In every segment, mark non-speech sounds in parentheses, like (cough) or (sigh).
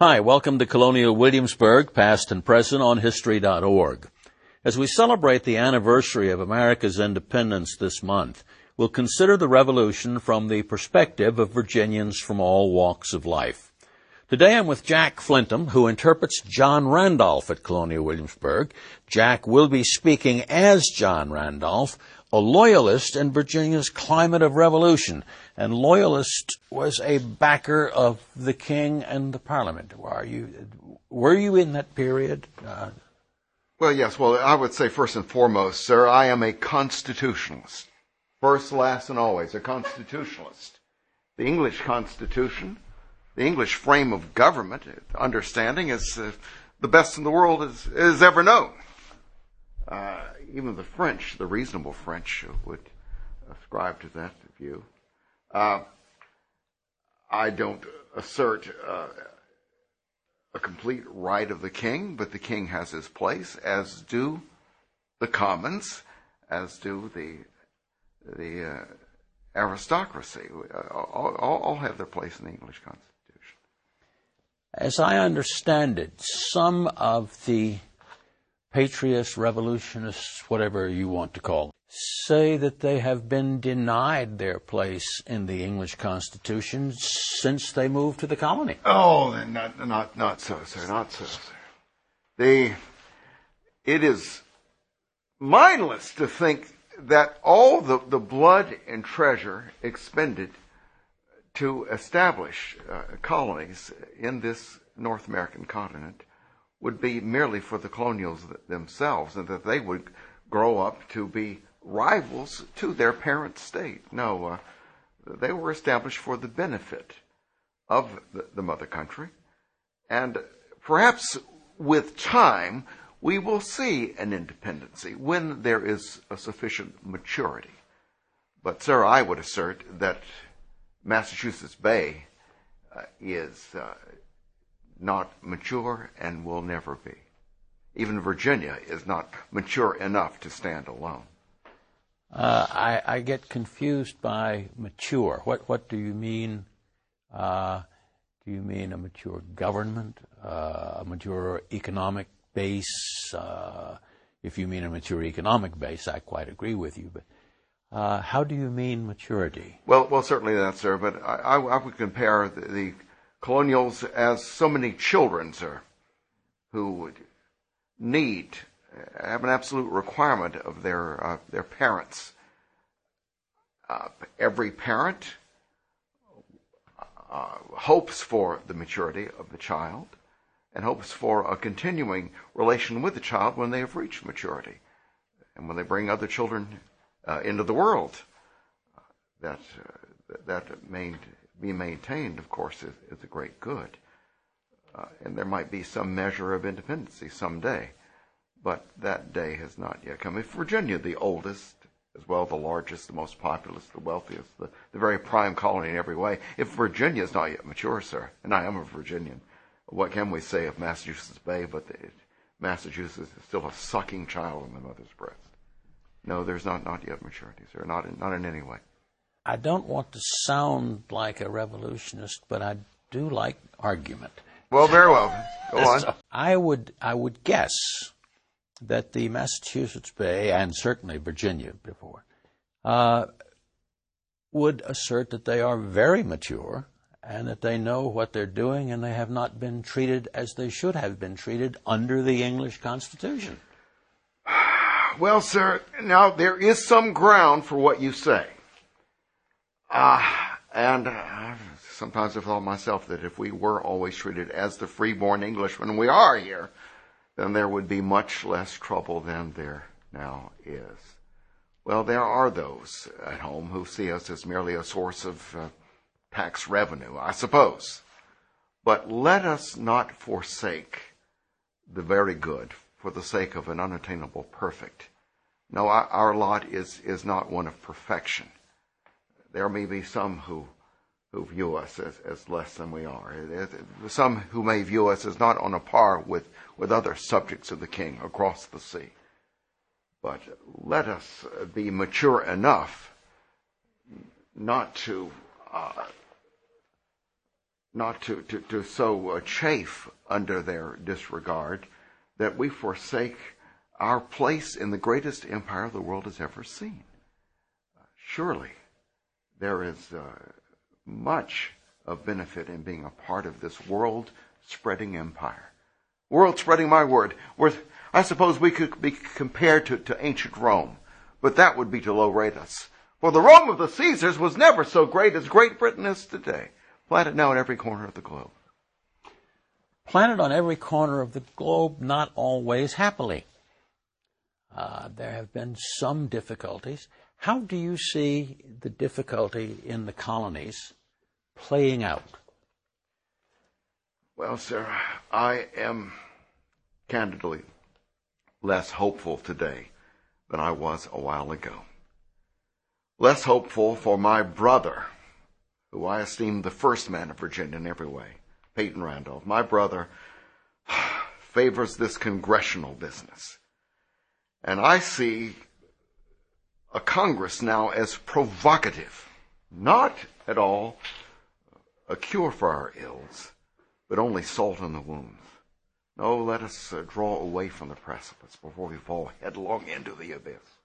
Hi, welcome to Colonial Williamsburg, past and present on History.org. As we celebrate the anniversary of America's independence this month, we'll consider the Revolution from the perspective of Virginians from all walks of life. Today I'm with Jack Flintom, who interprets John Randolph at Colonial Williamsburg. Jack will be speaking as John Randolph, a loyalist in Virginia's climate of revolution. And loyalist was a backer of the king and the parliament. Are you, were you in that period? Uh, well, yes. Well, I would say first and foremost, sir, I am a constitutionalist. First, last, and always a constitutionalist. The English Constitution, the English frame of government, understanding is uh, the best in the world is, is ever known. Even the French, the reasonable French, would ascribe to that view. Uh, I don't assert uh, a complete right of the king, but the king has his place, as do the commons, as do the uh, aristocracy. All have their place in the English Constitution. As I understand it, some of the patriots, revolutionists, whatever you want to call them, say that they have been denied their place in the English Constitution since they moved to the colony. Oh, not, not, not so, sir, not so, sir. The, it is mindless to think that all the, the blood and treasure expended to establish uh, colonies in this North American continent would be merely for the colonials themselves and that they would grow up to be rivals to their parent state. No, uh, they were established for the benefit of the, the mother country. And perhaps with time, we will see an independency when there is a sufficient maturity. But, sir, I would assert that Massachusetts Bay uh, is uh, not mature and will never be. Even Virginia is not mature enough to stand alone. Uh, I, I, get confused by mature. What what do you mean? Uh, do you mean a mature government, uh, a mature economic base? Uh, if you mean a mature economic base, I quite agree with you. But uh, how do you mean maturity? Well, well, certainly that, sir. But I, I, I would compare the, the colonials as so many children, sir, who need, have an absolute requirement of their, uh, their parents. Uh, every parent uh, hopes for the maturity of the child and hopes for a continuing relation with the child when they have reached maturity and when they bring other children uh, into the world. That, uh, that main, be maintained, of course, is, is a great good. Uh, and there might be some measure of independency someday, but that day has not yet come. If Virginia, the oldest, as well the largest, the most populous, the wealthiest, the, the very prime colony in every way, if Virginia is not yet mature, sir, and I am a Virginian, what can we say of Massachusetts Bay but that Massachusetts is still a sucking child in the mother's breast? No, there's not, not yet maturity, sir, not in, not in any way. I don't want to sound like a revolutionist, but I do like argument. Well, very well. Go (laughs) on. So I would I would guess that the Massachusetts Bay and certainly Virginia before uh, would assert that they are very mature and that they know what they're doing and they have not been treated as they should have been treated under the English Constitution. (sighs) Well, sir, now there is some ground for what you say. Ah, and uh, sometimes I thought myself that if we were always treated as the freeborn Englishmen we are here, then there would be much less trouble than there now is. Well, there are those at home who see us as merely a source of uh, tax revenue, I suppose. But let us not forsake the very good for the sake of an unattainable perfect. No, our lot is, is not one of perfection there may be some who who view us as, as less than we are. Some who may view us as not on a par with, with other subjects of the king across the sea. But let us be mature enough not to uh, not to, to, to so chafe under their disregard that we forsake our place in the greatest empire the world has ever seen. surely there is uh, much of benefit in being a part of this world spreading empire. World spreading my word. I suppose we could be compared to, to ancient Rome, but that would be to low rate us. For the Rome of the Caesars was never so great as Great Britain is today, planted now in every corner of the globe. Planted on every corner of the globe, not always happily. Uh, there have been some difficulties. How do you see the difficulty in the colonies playing out? Well, sir, I am candidly less hopeful today than I was a while ago. Less hopeful for my brother, who I esteem the first man of Virginia in every way, Peyton Randolph. My brother (sighs) favors this congressional business. And I see a Congress now as provocative, not at all a cure for our ills, but only salt in the wounds. No, let us uh, draw away from the precipice before we fall headlong into the abyss.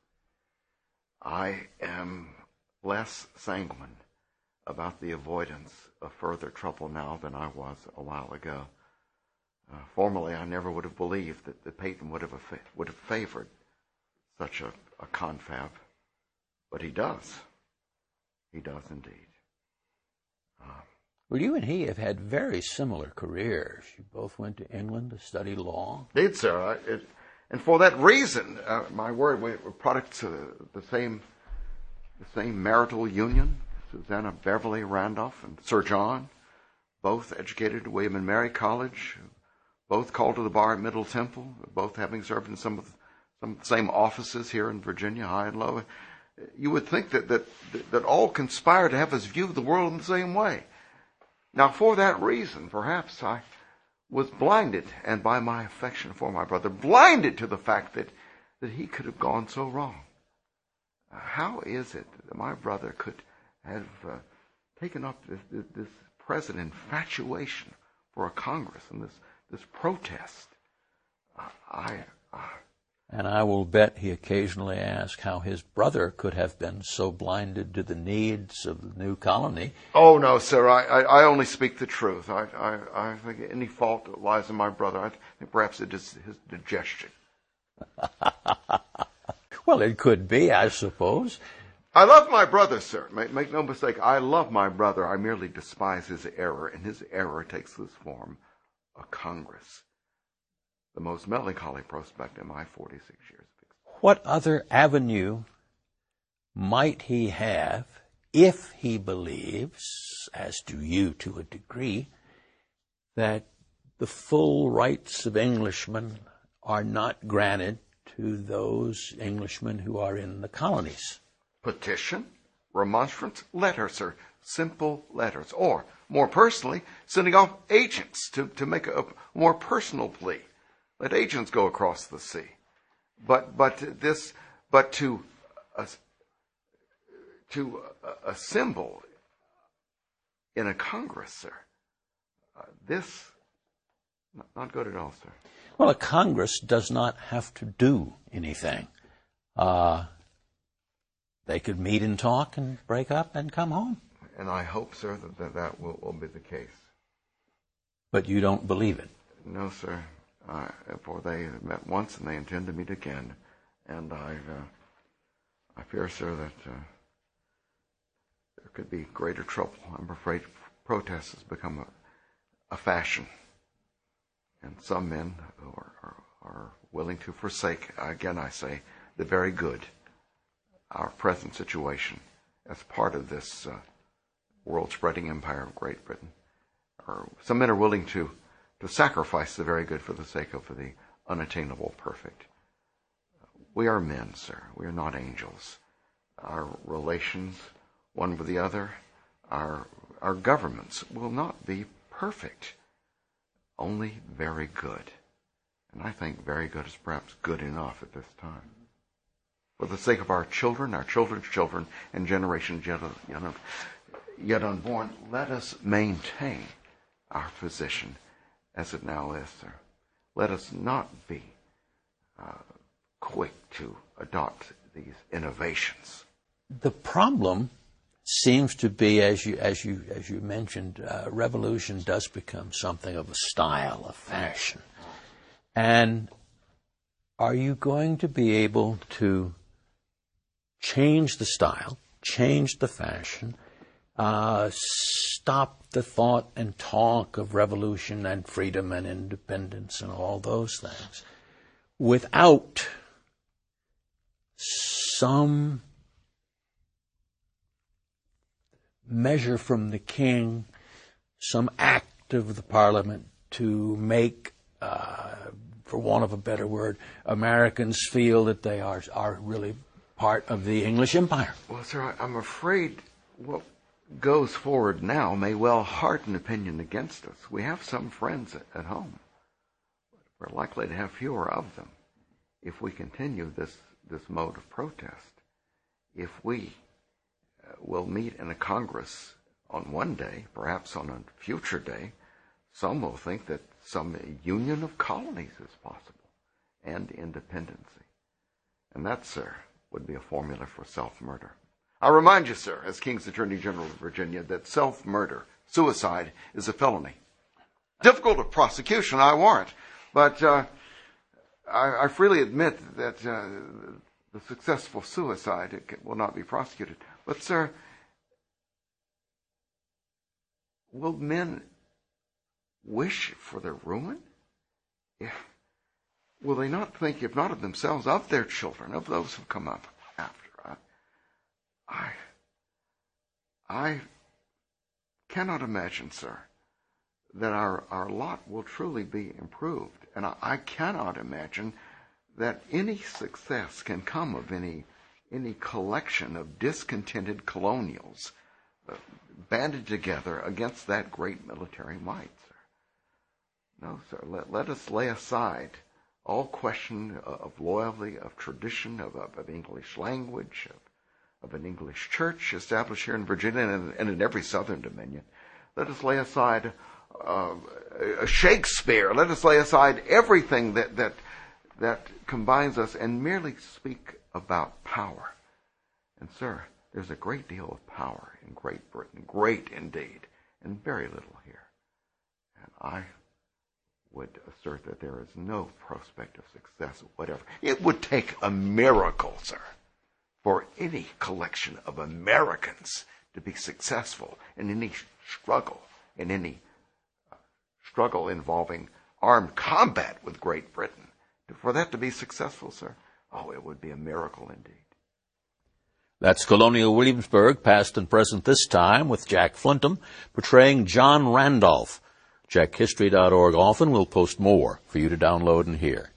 I am less sanguine about the avoidance of further trouble now than I was a while ago. Uh, formerly, I never would have believed that, the Peyton would have, would have favored such a, a confab, but he does. He does indeed. Uh, well, you and he have had very similar careers. You both went to England to study law. Did, sir. It, and for that reason, uh, my word, we were products of the same, the same marital union. Susanna Beverley Randolph and Sir John, both educated at William and Mary College, both called to the bar at Middle Temple, both having served in some of the, some same offices here in Virginia, high and low. You would think that, that, that all conspire to have us view the world in the same way. Now, for that reason, perhaps I was blinded, and by my affection for my brother, blinded to the fact that, that he could have gone so wrong. How is it that my brother could have uh, taken up this, this, present infatuation for a Congress and this, this protest? I, I and I will bet he occasionally asked how his brother could have been so blinded to the needs of the new colony. Oh, no, sir. I, I, I only speak the truth. I, I, I think any fault lies in my brother. I think perhaps it is his digestion. (laughs) well, it could be, I suppose. I love my brother, sir. Make, make no mistake. I love my brother. I merely despise his error, and his error takes this form a Congress the most melancholy prospect in my 46 years of experience. What other avenue might he have if he believes, as do you to a degree, that the full rights of Englishmen are not granted to those Englishmen who are in the colonies? Petition, remonstrance, letters, sir. Simple letters. Or, more personally, sending off agents to, to make a more personal plea. Let agents go across the sea. But, but this, but to, uh, to assemble in a Congress, sir, uh, this, not, not, good at all, sir. Well, a Congress does not have to do anything. Uh, they could meet and talk and break up and come home. And I hope, sir, that that, that will, will be the case. But you don't believe it? No, sir uh, for they met once and they intend to meet again. And I, uh, I fear, sir, that uh, there could be greater trouble. I'm afraid protest has become a, a fashion, and some men are, are, are willing to forsake. Again, I say the very good, our present situation, as part of this uh, world-spreading empire of Great Britain. Or some men are willing to to sacrifice the very good for the sake of the unattainable perfect. We are men, sir. We are not angels. Our relations, one with the other, our, our governments will not be perfect, only very good. And I think very good is perhaps good enough at this time. For the sake of our children, our children's children, and generations yet, yet, yet unborn, let us maintain our physician as it now is, sir. Let us not be uh, quick to adopt these innovations. The problem seems to be, as you as you as you mentioned, uh, revolution does become something of a style, a fashion, and are you going to be able to change the style, change the fashion, uh, stop the thought and talk of revolution and freedom and independence and all those things without some measure from the king, some act of the parliament to make, uh, for want of a better word, Americans feel that they are are really part of the English Empire. Well, sir, I'm afraid what goes forward now may well harden opinion against us. We have some friends at, home. We're likely to have fewer of them if we continue this, this mode of protest. If we uh, will meet in a Congress on one day, perhaps on a future day, some will think that some union of colonies is possible and independency. And that, sir, would be a formula for self-murder. I remind you, sir, as King's Attorney General of Virginia, that self-murder, suicide, is a felony. Difficult of prosecution, I warrant, but uh, I, I, freely admit that uh, the successful suicide will not be prosecuted. But, sir, will men wish for their ruin? Will they not think, if not of themselves, of their children, of those who come up after? I, I cannot imagine, sir, that our, our lot will truly be improved. And I, I cannot imagine that any success can come of any, any collection of discontented colonials uh, banded together against that great military might, sir. No, sir. Let, let us lay aside all question of loyalty, of tradition, of, of, of English language, of of an English church established here in Virginia and, and in every southern dominion. Let us lay aside uh, Shakespeare. Let us lay aside everything that, that, that combines us and merely speak about power. And, sir, there's a great deal of power in Great Britain, great indeed, and very little here. And I would assert that there is no prospect of success whatever. It would take a miracle, sir for any collection of Americans to be successful in any struggle, in any uh, struggle involving armed combat with Great Britain. For that to be successful, sir, oh, it would be a miracle indeed. That's Colonial Williamsburg, past and present this time, with Jack Flintom portraying John Randolph. CheckHistory.org often will post more for you to download and hear.